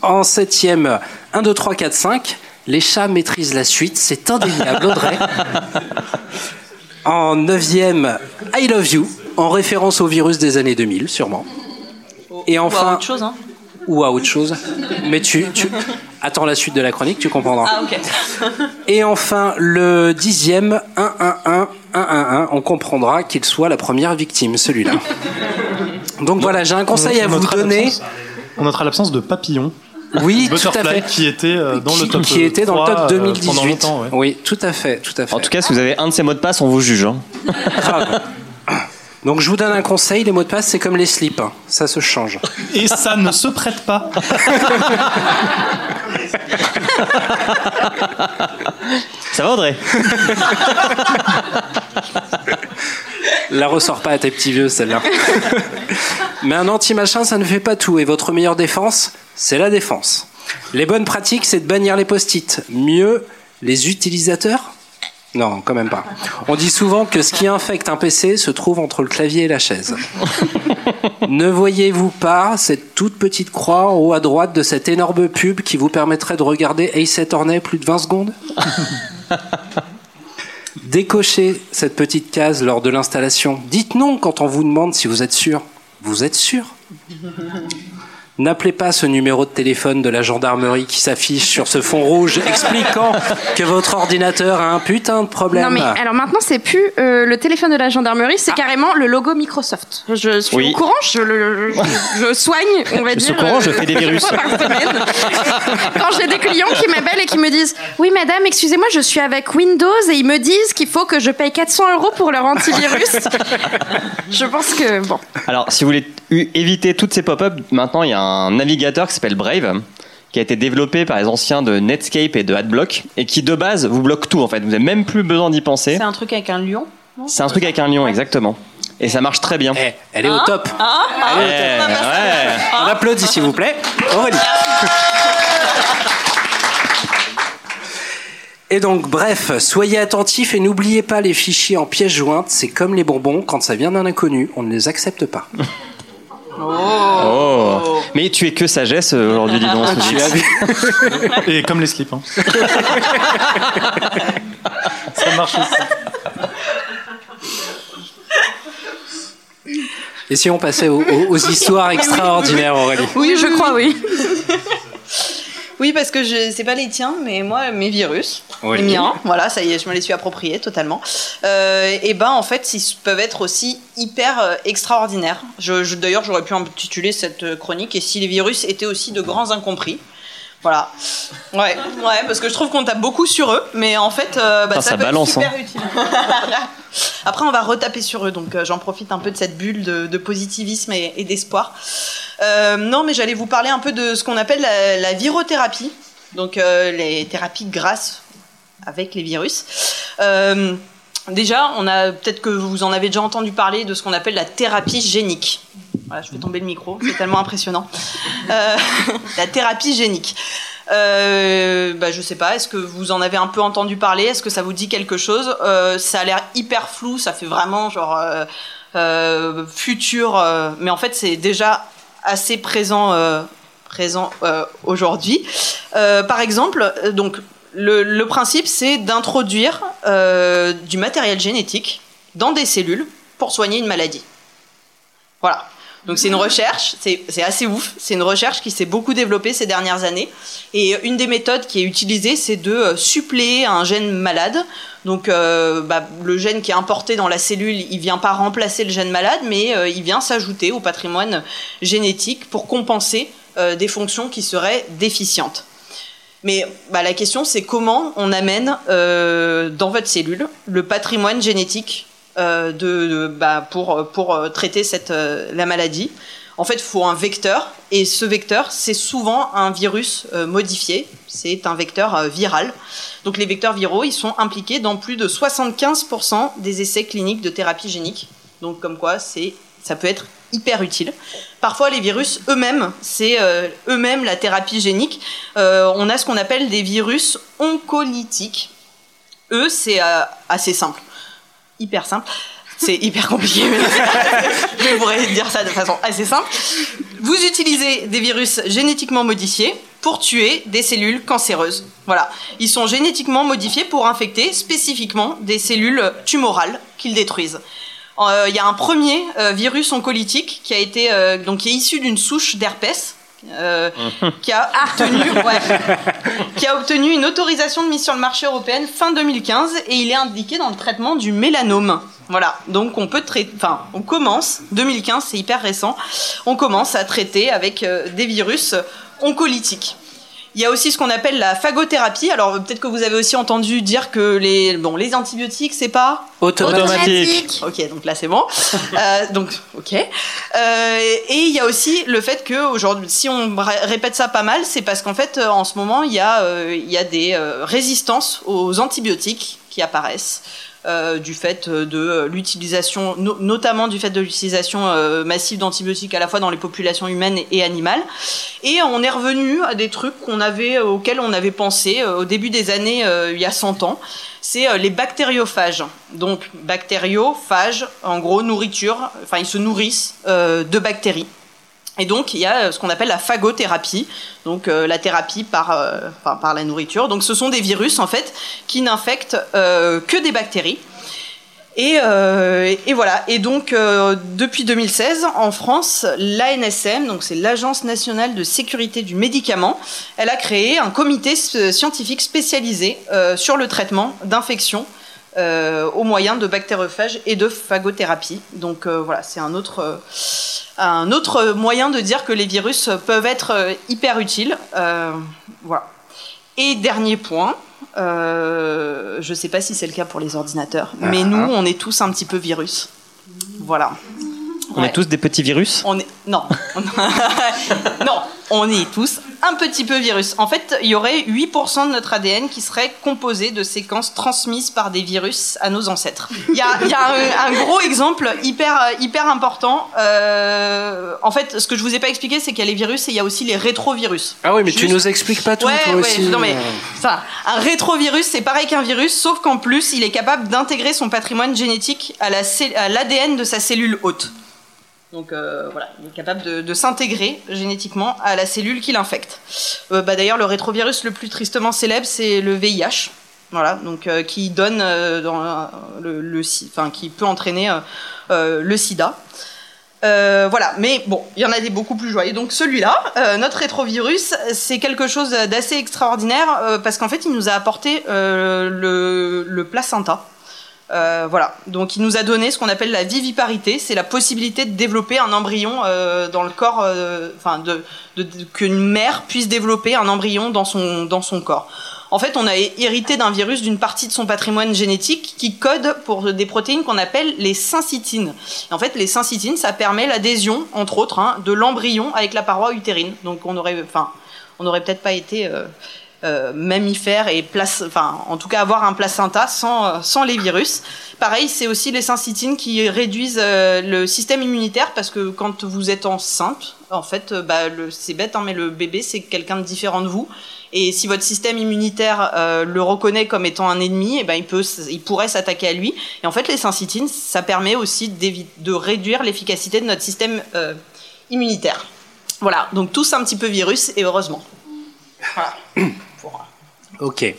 En septième, 1, 2, 3, 4, 5. Les chats maîtrisent la suite, c'est indéniable, Audrey. En neuvième, I Love You, en référence au virus des années 2000, sûrement. Et Ou à enfin, autre chose, hein ou à autre chose. Mais tu, tu attends la suite de la chronique, tu comprendras. Ah, ok. Et enfin, le dixième, 1, 1, 1, 1, 1, 1, on comprendra qu'il soit la première victime, celui-là. *laughs* Donc voilà, j'ai un conseil à vous donner. On notera l'absence de Papillon, Oui, tout à fait. qui était euh, dans qui, le top qui était dans le 3, top euh, 2018. pendant longtemps, ouais. Oui, tout à fait, tout à fait. En tout cas, si vous avez un de ces mots de passe, on vous juge. hein. Donc je vous donne un conseil, les mots de passe c'est comme les slips, hein. ça se change. Et ça ne se prête pas. *laughs* Ça va, Audrey La ressort pas à tes petits vieux celle-là. Mais un anti-machin ça ne fait pas tout et votre meilleure défense c'est la défense. Les bonnes pratiques c'est de bannir les post-it. Mieux les utilisateurs? Non, quand même pas. On dit souvent que ce qui infecte un PC se trouve entre le clavier et la chaise. *laughs* ne voyez-vous pas cette toute petite croix en haut à droite de cette énorme pub qui vous permettrait de regarder Ace Attorney plus de 20 secondes? *laughs* Décochez cette petite case lors de l'installation. Dites non quand on vous demande si vous êtes sûr. Vous êtes sûr N'appelez pas ce numéro de téléphone de la gendarmerie qui s'affiche sur ce fond rouge expliquant que votre ordinateur a un putain de problème. Non mais alors maintenant c'est plus euh, le téléphone de la gendarmerie, c'est carrément le logo Microsoft. Je suis Oui. au courant, je, le, je, je soigne, on va Je suis dire. au courant, euh, je fais des virus. par. *laughs* Quand j'ai des clients qui m'appellent et qui me disent oui madame, excusez-moi, je suis avec Windows et ils me disent qu'il faut que je paye 400 euros pour leur antivirus. *laughs* je pense que bon. Alors, si vous voulez éviter toutes ces pop-up, maintenant il y a un navigateur qui s'appelle Brave, qui a été développé par les anciens de Netscape et de AdBlock, et qui de base vous bloque tout en fait. Vous n'avez même plus besoin d'y penser. C'est un truc avec un lion C'est un truc avec un lion, exactement. Et ça marche très bien. Eh, elle est au top. Ah, ah, Eh, ah, bah, ouais. On applaudit s'il vous plaît. Aurélie. *laughs* Et donc, bref, soyez attentifs et n'oubliez pas les fichiers en pièces jointes. C'est comme les bonbons, quand ça vient d'un inconnu, on ne les accepte pas. *laughs* Oh. Mais tu es que sagesse euh, aujourd'hui, dis donc. Tu as vu Et comme les slips. hein. *laughs* ça marche aussi. Et si on passait aux, aux- aux histoires extraordinaires, Aurélie? Oui, je crois, oui. Oui, parce que je c'est pas les tiens, mais moi, mes virus, Oui. les miens, voilà, ça y est, je me les suis appropriés totalement. Euh, et ben, en fait, ils peuvent être aussi hyper euh, extraordinaires. Je, je- D'ailleurs, j'aurais pu intituler cette euh, chronique Et si les virus étaient aussi de grands incompris. Voilà. Ouais, ouais, parce que je trouve qu'on tape beaucoup sur eux, mais en fait, euh, bah, Putain, ça, ça peut balance, hein. être super utile. *laughs* Après, on va retaper sur eux, donc euh, j'en profite un peu de cette bulle de, de positivisme et, et d'espoir. Euh, non, mais j'allais vous parler un peu de ce qu'on appelle la, la virothérapie, donc les thérapies grâce avec les virus. Déjà, on a peut-être que vous en avez déjà entendu parler de ce qu'on appelle la thérapie génique. Je fais tomber le micro, c'est tellement impressionnant. Euh, *laughs* la thérapie génique. Euh, bah, je sais pas, est-ce que vous en avez un peu entendu parler? Est-ce que ça vous dit quelque chose? Euh, Ça a l'air hyper flou, ça fait vraiment genre euh, futur, mais en fait c'est déjà assez présent, présent aujourd'hui. Par exemple, donc le, principe c'est d'introduire du matériel génétique dans des cellules pour soigner une maladie. Voilà. Donc c'est une recherche, c'est assez ouf, c'est une recherche qui s'est beaucoup développée ces dernières années. Et une des méthodes qui est utilisée, c'est de euh, suppléer un gène malade. Donc euh, bah, le gène qui est importé dans la cellule, il vient pas remplacer le gène malade, mais euh, il vient s'ajouter au patrimoine génétique pour compenser euh, des fonctions qui seraient déficientes. Mais bah, la question, c'est comment on amène euh, dans votre cellule le patrimoine génétique euh, de, de- bah, pour, euh, traiter euh, la maladie. En fait, il faut un vecteur, et ce vecteur, c'est souvent un virus euh, modifié, c'est un vecteur euh, viral. Donc les vecteurs viraux, ils sont impliqués dans plus de 75% des essais cliniques de thérapie génique. Donc comme quoi, ça peut être hyper utile. Parfois, les virus eux-mêmes, c'est euh, eux-mêmes la thérapie génique. Euh, on a ce qu'on appelle des virus oncolytiques. Eux, c'est euh, assez simple hyper simple. C'est hyper compliqué, mais *laughs* je pourrais dire ça de façon assez simple. Vous utilisez des virus génétiquement modifiés pour tuer des cellules cancéreuses. Voilà. Ils sont génétiquement modifiés pour infecter spécifiquement des cellules tumorales qu'ils détruisent. Euh, Il y a un premier euh, virus oncolytique qui a été euh, donc qui est issu d'une souche d'herpès. Euh, qui a obtenu *laughs* ouais, qui a obtenu une autorisation de mise sur le marché européenne fin 2015 et il est indiqué dans le traitement du mélanome. Voilà, donc on peut traiter, enfin on commence, 2015 c'est hyper récent, on commence à traiter avec euh, des virus oncolytiques. Il y a aussi ce qu'on appelle la phagothérapie. Alors peut-être que vous avez aussi entendu dire que les, bon, les antibiotiques c'est pas Automatique. Ok, donc là c'est bon. Euh, donc ok. Euh, et il y a aussi le fait que aujourd'hui, si on ré- répète ça pas mal, c'est parce qu'en fait euh, en ce moment il y a euh, il y a des euh, résistances aux antibiotiques qui apparaissent. Euh, du fait de euh, l'utilisation, no- notamment du fait de l'utilisation euh, massive d'antibiotiques à la fois dans les populations humaines et animales. Et on est revenu à des trucs qu'on avait, auxquels on avait pensé au début des années, il y a 100 ans. C'est les bactériophages. Donc, bactériophages, en gros, nourriture, enfin, ils se nourrissent de bactéries. Et donc, il y a euh, ce qu'on appelle la phagothérapie, donc euh, la thérapie par, euh, par la nourriture. Donc, ce sont des virus, en fait, qui n'infectent que des bactéries. Et, voilà. Et donc, depuis 2016, en France, l'ANSM, donc c'est l'Agence nationale de sécurité du médicament, elle a créé un comité scientifique spécialisé sur le traitement d'infections euh, au moyen de bactériophages et de phagothérapie. Donc euh, voilà, c'est un autre, euh, un autre moyen de dire que les virus peuvent être hyper utiles. Voilà. Et dernier point, je ne sais pas si c'est le cas pour les ordinateurs, mais nous, on est tous un petit peu virus. Voilà. On Ouais. est tous des petits virus? On est non, *laughs* non, on est tous un petit peu virus. En fait, il y aurait 8% de notre ADN qui serait composé de séquences transmises par des virus à nos ancêtres. Il y a, il y a un, un gros exemple hyper hyper important. Euh, en fait, ce que je vous ai pas expliqué, c'est qu'il y a les virus et il y a aussi les rétrovirus. Ah oui, mais tu Juste- nous expliques pas tout, Ouais, toi ouais, aussi. non mais ça, un rétrovirus, c'est pareil qu'un virus, sauf qu'en plus, il est capable d'intégrer son patrimoine génétique à la cell- à l'ADN de sa cellule hôte. Donc euh, voilà, il est capable de, s'intégrer génétiquement à la cellule qui l'infecte. Euh, bah, D'ailleurs, le rétrovirus le plus tristement célèbre, c'est le VIH. Voilà, donc euh, qui donne qui peut entraîner le SIDA. Voilà, mais bon, il y en a des beaucoup plus joyeux. Donc celui-là, notre rétrovirus, c'est quelque chose d'assez extraordinaire parce qu'en fait, il nous a apporté le placenta. Euh, voilà, donc il nous a donné ce qu'on appelle la viviparité, c'est la possibilité de développer un embryon euh, dans le corps, euh, enfin de, de- qu'une mère puisse développer un embryon dans son dans son corps. En fait, on a hérité d'un virus d'une partie de son patrimoine génétique qui code pour des protéines qu'on appelle les syncytines. En fait, les syncytines, ça permet l'adhésion, entre autres, hein, de l'embryon avec la paroi utérine. Donc, on aurait, enfin, on n'aurait peut-être pas été euh, mammifères et place, enfin, en tout cas avoir un placenta sans, euh, sans les virus. Pareil, c'est aussi les syncytines qui réduisent euh, le système immunitaire parce que quand vous êtes enceinte, en fait, euh, bah, le- c'est bête, hein, mais le bébé c'est quelqu'un de différent de vous. Et si votre système immunitaire euh, le reconnaît comme étant un ennemi, eh ben il peut, il pourrait s'attaquer à lui. Et en fait, les syncytines, ça permet aussi de réduire l'efficacité de notre système euh, immunitaire. Voilà, donc tous un petit peu virus et heureusement. *coughs* Voilà. Ok.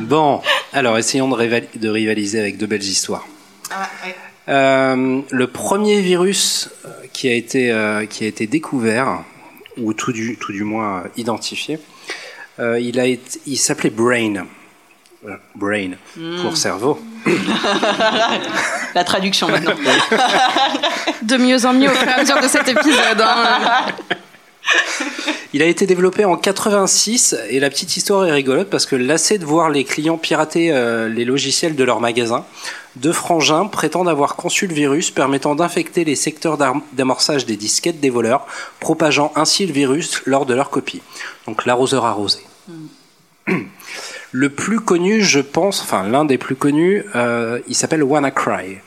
Bon, alors essayons de, rival- de rivaliser avec de belles histoires. Ah, ouais. Euh, le premier virus euh, qui a été, euh, qui a été découvert, ou tout du, tout du moins euh, identifié, euh, il, a été- il s'appelait Brain. Voilà, Brain, pour cerveau. *laughs* La traduction maintenant. De mieux en mieux au fur et à mesure de cet épisode. hein. *laughs* Il a été développé en 86 et la petite histoire est rigolote parce que lassé de voir les clients pirater euh, les logiciels de leur magasin, deux frangins prétendent avoir conçu le virus permettant d'infecter les secteurs d'amorçage des disquettes des voleurs, propageant ainsi le virus lors de leur copie. Donc l'arroseur arrosé. Le plus connu, je pense, enfin l'un des plus connus, euh, il s'appelle WannaCry.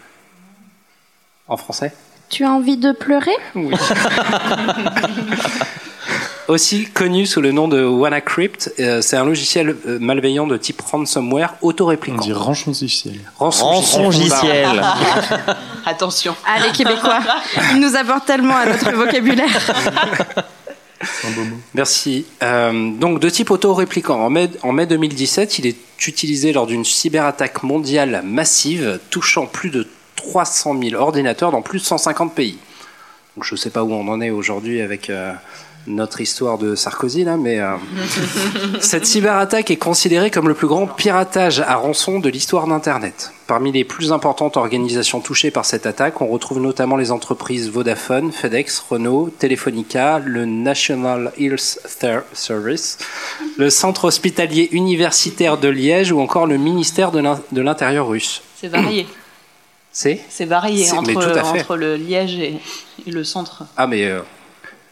En français? Tu as envie de pleurer *laughs* Aussi connu sous le nom de WannaCrypt, euh, c'est un logiciel euh, malveillant de type ransomware On autoréplicant. dit rançongiciel. Rançongiciel. *laughs* Attention. Allez, Québécois, il nous apporte tellement à notre vocabulaire. C'est un beau mot. Merci. Euh, donc de type autoréplicant. En mai, en mai 2017, il est utilisé lors d'une cyberattaque mondiale massive touchant plus de 300 000 ordinateurs dans plus de 150 pays. Donc je ne sais pas où on en est aujourd'hui avec euh, notre histoire de Sarkozy là, mais euh, *laughs* cette cyberattaque est considérée comme le plus grand piratage à rançon de l'histoire d'Internet. Parmi les plus importantes organisations touchées par cette attaque, on retrouve notamment les entreprises Vodafone, FedEx, Renault, Telefonica, le National Health Service, le Centre hospitalier universitaire de Liège ou encore le ministère de l'Intérieur russe. C'est varié. *clears throat* C'est C'est varié entre, le Liège et, et le centre. Ah mais euh,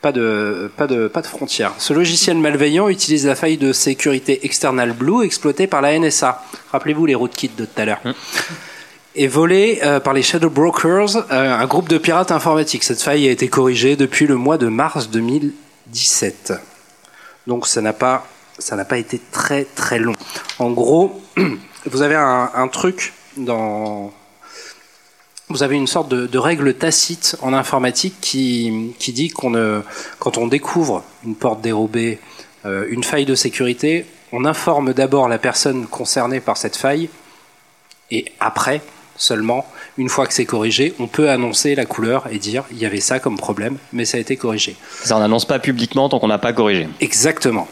pas de pas de pas de frontières. Ce logiciel malveillant utilise la faille de sécurité External Blue exploitée par la NSA. Rappelez-vous les rootkits de tout à l'heure. Et volée euh, par les Shadow Brokers, euh, un groupe de pirates informatiques. Cette faille a été corrigée depuis le mois de mars 2017. Donc ça n'a pas ça n'a pas été très très long. En gros, *clears throat* vous avez un, un truc dans vous avez une sorte de, de règle tacite en informatique qui, qui dit qu'on ne, quand on découvre une porte dérobée, euh, une faille de sécurité, on informe d'abord la personne concernée par cette faille et après seulement, une fois que c'est corrigé, on peut annoncer la couleur et dire il y avait ça comme problème, mais ça a été corrigé. Ça, on n'annonce pas publiquement tant qu'on n'a pas corrigé. Exactement.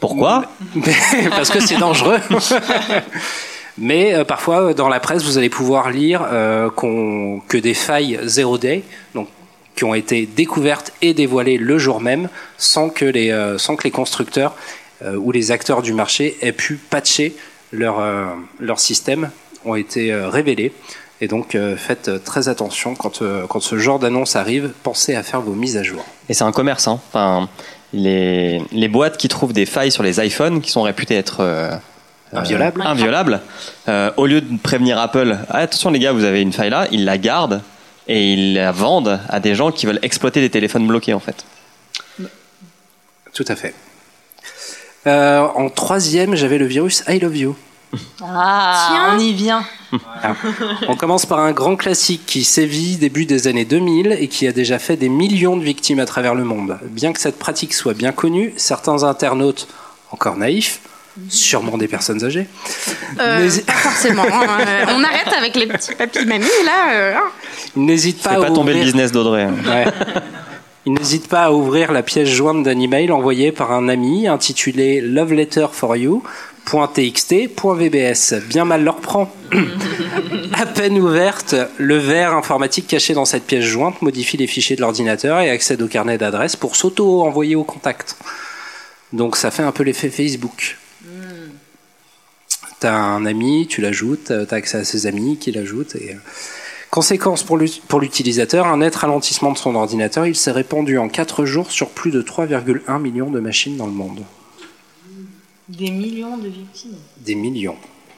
Pourquoi? *laughs* Parce que c'est dangereux. *laughs* Mais euh, parfois, dans la presse, vous allez pouvoir lire euh, que des failles zero day, donc qui ont été découvertes et dévoilées le jour même, sans que les, euh, sans que les constructeurs euh, ou les acteurs du marché aient pu patcher leur, euh, leur système, ont été euh, révélés. Et donc, euh, faites euh, très attention quand, euh, quand ce genre d'annonce arrive, pensez à faire vos mises à jour. Et c'est un commerce. Hein. Enfin, les, les boîtes qui trouvent des failles sur les iPhones, qui sont réputées être euh, euh, Inviolables. inviolables, euh, au lieu de prévenir Apple, Ah, attention les gars, vous avez une faille là, ils la gardent et ils la vendent à des gens qui veulent exploiter des téléphones bloqués en fait. Tout à fait. Euh, en troisième, j'avais le virus I Love You. Ah, Tiens. on y vient. On commence par un grand classique qui sévit début des années 2000 et qui a déjà fait des millions de victimes à travers le monde. Bien que cette pratique soit bien connue, certains internautes, encore naïfs, sûrement des personnes âgées, Euh, n'hési- pas forcément. hein. Euh, on arrête avec les petits papis mamies là. euh, hein. n'hésitent pas, Fais à pas tomber le ouvrir- business d'Audrey. hein. Ouais. Il n'hésite pas à ouvrir la pièce jointe d'un email envoyé par un ami intitulé Love Letter for You. .txt, .vbs, bien mal leur prend. *laughs* à peine ouverte, le verre informatique caché dans cette pièce jointe modifie les fichiers de l'ordinateur et accède au carnet d'adresses pour s'auto-envoyer au contact. Donc ça fait un peu l'effet Facebook. T'as un ami, tu l'ajoutes, euh, t'as accès à ses amis qui l'ajoutent et... euh, Conséquence pour l'utilisateur, un net ralentissement de son ordinateur, il s'est répandu en 4 jours sur plus de 3,1 millions de machines dans le monde. Des millions de victimes. Des millions.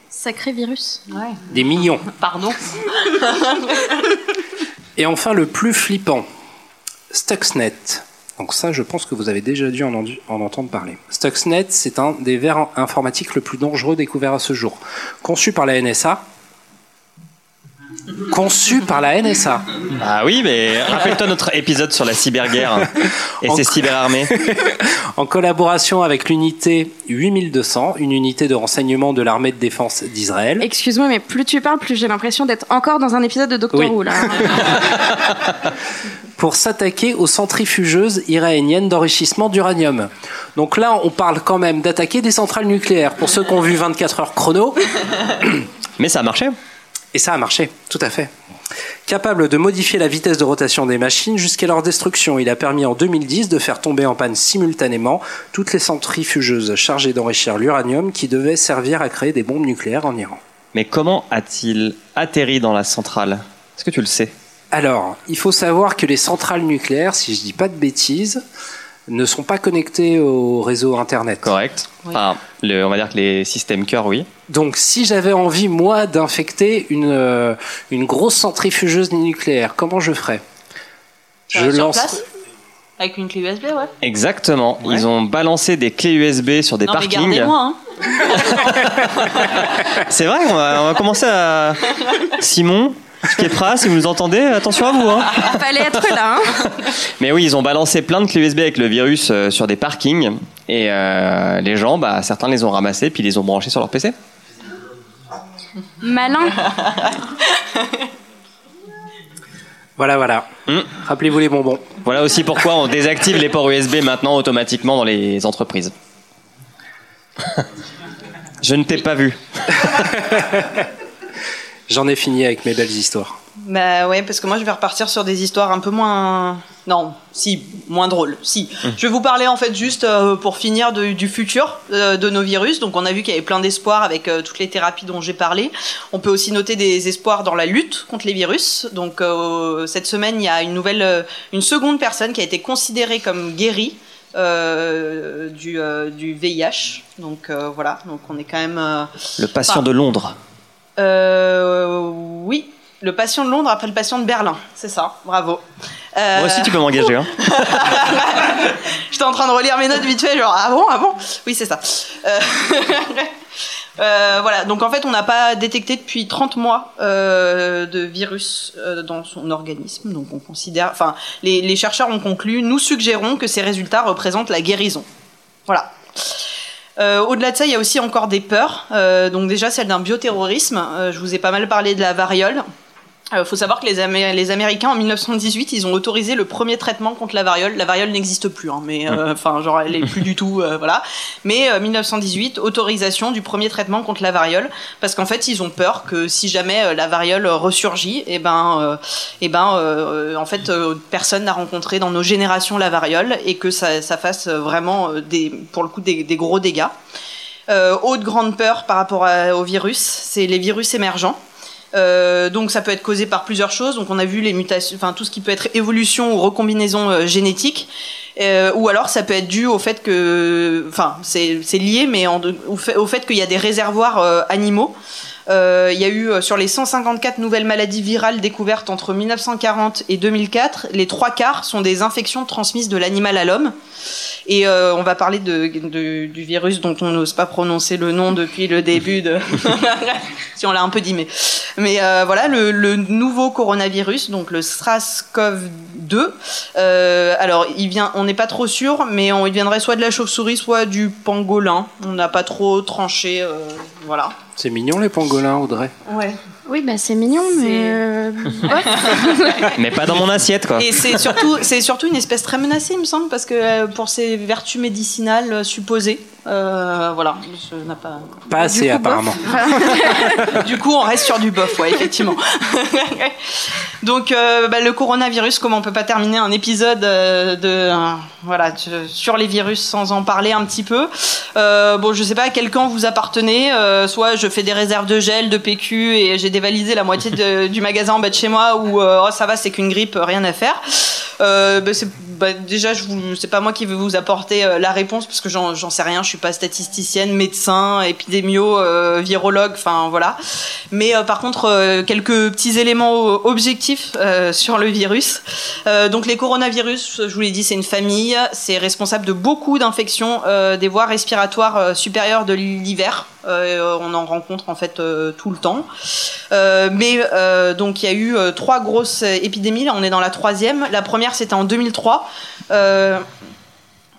Sacré virus. Ouais. Des millions. *laughs* Pardon. Et enfin, le plus flippant, Stuxnet. Donc ça, je pense que vous avez déjà dû en, entendre parler. Stuxnet, c'est un des vers informatiques le plus dangereux découvert à ce jour. Conçu par la NSA. Conçu par la NSA. Ah oui, mais rappelle-toi notre épisode sur la cyberguerre et ses cyberarmées. *laughs* En collaboration avec l'unité 8200, une unité de renseignement de l'armée de défense d'Israël. Excuse-moi, mais plus tu parles, plus j'ai l'impression d'être encore dans un épisode de Doctor Oui. Who, là. *laughs* pour s'attaquer aux centrifugeuses iranien d'enrichissement d'uranium. Donc là, on parle quand même d'attaquer des centrales nucléaires. Pour ceux qui ont vu 24 heures chrono, *coughs* Mais ça a marché. et ça a marché, tout à fait. Capable de modifier la vitesse de rotation des machines jusqu'à leur destruction, il a permis en 2010 de faire tomber en panne simultanément toutes les centrifugeuses chargées d'enrichir l'uranium qui devaient servir à créer des bombes nucléaires en Iran. Mais comment a-t-il atterri dans la centrale? Est-ce que tu le sais? Alors, il faut savoir que les centrales nucléaires, si je dis pas de bêtises, ne sont pas connectées au réseau Internet. Correct. Enfin, le- on va dire que les systèmes cœur, oui. Donc, si j'avais envie, moi, d'infecter une, euh, une grosse centrifugeuse nucléaire, comment je ferais? Sur place Avec une clé USB, ouais. Exactement. Ils ont balancé des clés USB sur des non, mais parkings. gardez-moi, hein. *laughs* C'est vrai, on va, on va commencer à. *laughs* Simon, Skepra, si vous nous entendez, attention à vous. Hein. Fallait être là, hein. *laughs* Mais oui, ils ont balancé plein de clés USB avec le virus euh, sur des parkings. Et euh, les gens, bah, certains les ont ramassés puis ils les ont branchés sur leur PC. Malin. Voilà, voilà. Hmm. Rappelez-vous les bonbons. Voilà aussi pourquoi on désactive les ports USB maintenant automatiquement dans les entreprises. *laughs* Je ne t'ai pas vu. *laughs* J'en ai fini avec mes belles histoires. Bah ouais, parce que moi je vais repartir sur des histoires un peu moins. Non, si, moins drôles. Si. Je vais vous parler en fait juste euh, pour finir de- du futur euh, de nos virus. Donc on a vu qu'il y avait plein d'espoirs avec euh, toutes les thérapies dont j'ai parlé. On peut aussi noter des espoirs dans la lutte contre les virus. Donc euh, cette semaine, il y a une nouvelle, euh, une seconde personne qui a été considérée comme guérie. euh, du, euh, du VIH. Donc euh, voilà, donc on est quand même. euh, Le patient Enfin, de Londres. Euh, oui, le patient de Londres après le patient de Berlin, c'est ça, bravo. Euh, Moi aussi, tu peux m'engager. Hein. *laughs* J'étais en train de relire mes notes vite fait, genre ah bon, ah bon? Oui, c'est ça. Euh, *laughs* euh, voilà, donc en fait, on n'a pas détecté depuis 30 mois euh, de virus dans son organisme, donc on considère, enfin, les, les chercheurs ont conclu, nous suggérons que ces résultats représentent la guérison. Voilà. Euh, Au-delà de ça, il y a aussi encore des peurs. Euh, donc déjà celle d'un bioterrorisme. Euh, je vous ai pas mal parlé de la variole. Il faut savoir que les, Amé- les Américains en 1918, ils ont autorisé le premier traitement contre la variole. La variole n'existe plus, hein, mais euh, enfin genre elle est plus du tout, euh, voilà. Mais euh, 1918, autorisation du premier traitement contre la variole, parce qu'en fait ils ont peur que si jamais euh, la variole ressurgit, et ben, euh, eh ben, euh, en fait euh, personne n'a rencontré dans nos générations la variole et que ça, ça fasse vraiment euh, des, pour le coup des, des gros dégâts. Euh, autre grande peur par rapport à- au virus, c'est les virus émergents. Euh, donc ça peut être causé par plusieurs choses. Donc on a vu les mutations, enfin tout ce qui peut être évolution ou recombinaison euh, génétique, Euh, ou alors ça peut être dû au fait que, enfin c'est lié, mais en- au fait, au fait qu'il y a des réservoirs euh, animaux. Euh, Il y a eu euh, sur les 154 nouvelles maladies virales découvertes entre 1940 et 2004, les trois quarts sont des infections transmises de l'animal à l'homme. Et euh, on va parler de, de- du virus dont on n'ose pas prononcer le nom depuis le début de. *laughs* si on l'a un peu dit, mais. Mais euh, voilà, le, le nouveau coronavirus, donc le SRAS-CoV-2. euh, alors, il vient, on n'est pas trop sûr, mais on, il viendrait soit de la chauve-souris, soit du pangolin. On n'a pas trop tranché, euh, voilà. C'est mignon les pangolins, Audrey. Ouais. Oui, bah c'est mignon, mais. euh, bof. *laughs* Mais pas dans mon assiette, quoi. Et c'est surtout, c'est surtout une espèce très menacée, il me semble, parce que euh, pour ses vertus médicinales euh, supposées, euh, voilà, ça n'a pas. Pas assez, coup, bof. apparemment. *laughs* du coup, on reste sur du bof, ouais, effectivement. *laughs* Donc, euh, bah, le coronavirus, comment on peut pas terminer un épisode euh, de, euh, voilà, sur les virus sans en parler un petit peu. Euh, bon, je sais pas à quel camp vous appartenez. euh, soit je fais des réserves de gel, de PQ et j'ai dévalisé la moitié de- *laughs* du magasin en bas de chez moi, ou euh, oh, ça va, c'est qu'une grippe, rien à faire. Euh, bah, c'est bah, déjà, je vous, c'est pas moi qui vais vous apporter euh, la réponse parce que j'en, j'en sais rien. Je suis pas statisticienne, médecin, épidémio, euh, virologue. Enfin voilà. Mais euh, par contre, quelques petits éléments objectifs sur le virus. Donc les coronavirus, je vous l'ai dit, c'est une famille. C'est responsable de beaucoup d'infections euh, des voies respiratoires euh, supérieures de l'hiver. Euh, on en rencontre en fait tout le temps. Mais donc il y a eu trois grosses épidémies. Là, on est dans la troisième. La première, c'était en 2003.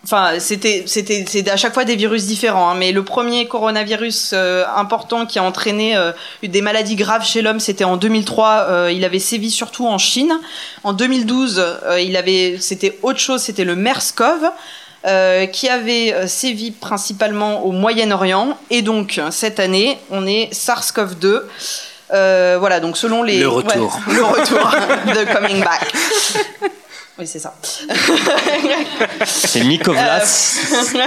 Enfin, c'était, c'était, c'est à chaque fois des virus différents. hein, mais le premier coronavirus euh, important qui a entraîné euh, des maladies graves chez l'homme, c'était en 2003. euh, il avait sévi surtout en Chine. En 2012, euh, il avait, c'était autre chose. C'était le MERS-CoV. euh, qui avait euh, sévi principalement au Moyen-Orient et donc cette année on est SARS-CoV-2 Euh, voilà donc selon les Le retour. Ouais, le retour de coming back *laughs* oui c'est ça C'est Nikovlas. *laughs*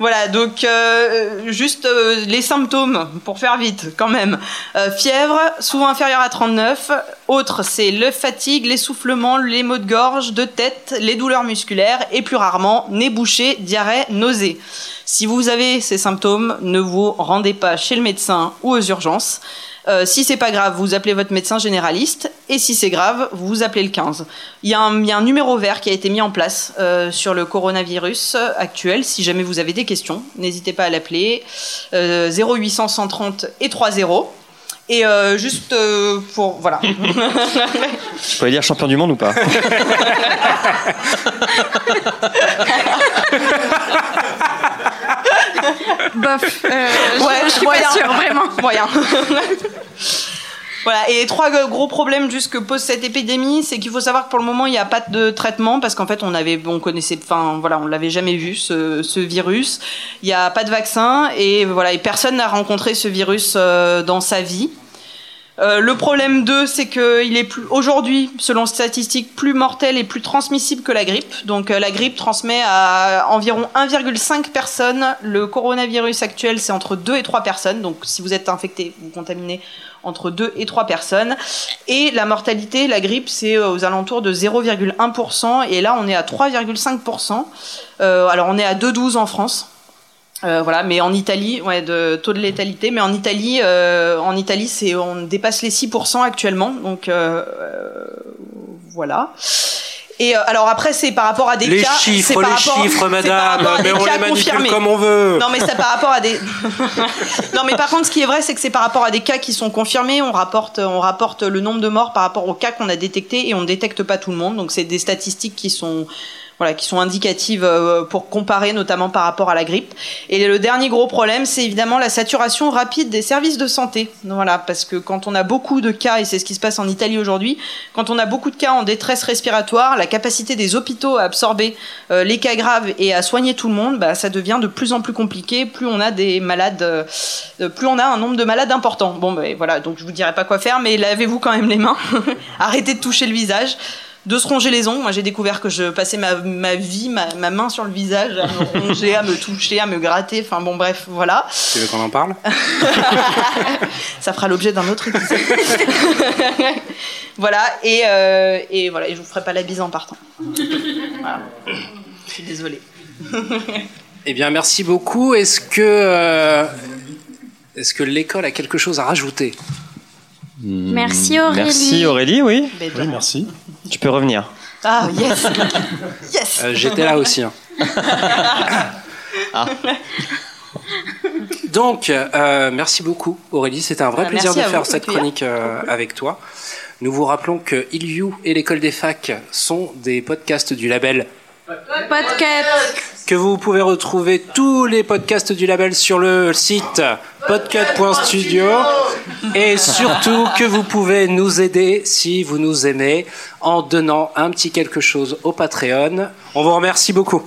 Voilà, donc euh, juste euh, les symptômes, pour faire vite quand même. Euh, fièvre, souvent inférieure à 39. Autres, c'est le fatigue, l'essoufflement, les maux de gorge, de tête, les douleurs musculaires et plus rarement, nez bouché, diarrhée, nausée. Si vous avez ces symptômes, ne vous rendez pas chez le médecin ou aux urgences. Euh, si c'est pas grave, vous appelez votre médecin généraliste. Et si c'est grave, vous appelez le 15. Il y, a un, il y a un numéro vert qui a été mis en place euh, sur le coronavirus actuel. Si jamais vous avez des questions, n'hésitez pas à l'appeler. Euh, 0800 130 et 30. Et euh, juste euh, pour voilà. *laughs* Je pourrais dire champion du monde ou pas *laughs* *laughs* Bof. Euh, Ouais, je, suis moyen. pas sûre, vraiment. *laughs* Moyen. Voilà, et trois gros problèmes juste que pose cette épidémie, c'est qu'il faut savoir que pour le moment il n'y a pas de traitement parce qu'en fait on avait, on connaissait, enfin voilà, on l'avait jamais vu ce, ce virus. Il n'y a pas de vaccin et voilà, et personne n'a rencontré ce virus euh, dans sa vie. Euh, le problème 2, c'est qu'il est plus aujourd'hui, selon statistiques, plus mortel et plus transmissible que la grippe. Donc euh, la grippe transmet à environ 1,5 personnes. Le coronavirus actuel, c'est entre 2 et 3 personnes. Donc si vous êtes infecté, vous contaminez entre 2 et 3 personnes. Et la mortalité, la grippe, c'est euh, aux alentours de 0,1%. Et là, on est à 3,5%. Euh, alors on est à 2,12 en France. Euh, voilà, mais en Italie, ouais, de taux de létalité, mais en Italie, euh, en Italie, c'est on dépasse les 6% actuellement, donc euh, euh, voilà. Et euh, alors après, c'est par rapport à des Les cas, chiffres, par les rapport- chiffres, madame, mais on cas les manipule confirmés. comme on veut. Non, mais c'est par rapport à des. *laughs* non, mais par contre, ce qui est vrai, c'est que c'est par rapport à des cas qui sont confirmés. On rapporte, on rapporte le nombre de morts par rapport aux cas qu'on a détectés et on ne détecte pas tout le monde. Donc, c'est des statistiques qui sont. Voilà, qui sont indicatives euh, pour comparer notamment par rapport à la grippe. Et le dernier gros problème, c'est évidemment la saturation rapide des services de santé. Voilà, parce que quand on a beaucoup de cas, et c'est ce qui se passe en Italie aujourd'hui, quand on a beaucoup de cas en détresse respiratoire, la capacité des hôpitaux à absorber euh, les cas graves et à soigner tout le monde, bah, ça devient de plus en plus compliqué. Plus on a des malades, euh, plus on a un nombre de malades important. Bon, ben voilà, donc je vous dirai pas quoi faire, mais lavez-vous quand même les mains. *laughs* Arrêtez de toucher le visage. De se ronger les ongles. Moi, j'ai découvert que je passais ma, ma vie, ma, ma main sur le visage, à me *laughs* ronger, à me toucher, à me gratter. Enfin, bon, bref, voilà. Tu veux qu'on en parle? *laughs* Ça fera l'objet d'un autre épisode. voilà, et, euh, et voilà, et je vous ferai pas la bise en partant. Voilà. Je suis désolée. Eh bien, merci beaucoup. Est-ce que, euh, est-ce que l'école a quelque chose à rajouter? Merci Aurélie. Merci Aurélie, oui. De Oui, merci. Tu peux revenir. Ah, yes *laughs* Yes Euh, J'étais là aussi. hein. Ah. Donc, euh, merci beaucoup Aurélie. C'était un vrai Ah, plaisir de faire vous, cette chronique euh, avec toi. Nous vous rappelons que Iliou et l'école des facs sont des podcasts du label Podcast. Que vous pouvez retrouver tous les podcasts du label sur le site podcut.studio et surtout que vous pouvez nous aider si vous nous aimez en donnant un petit quelque chose au Patreon. On vous remercie beaucoup.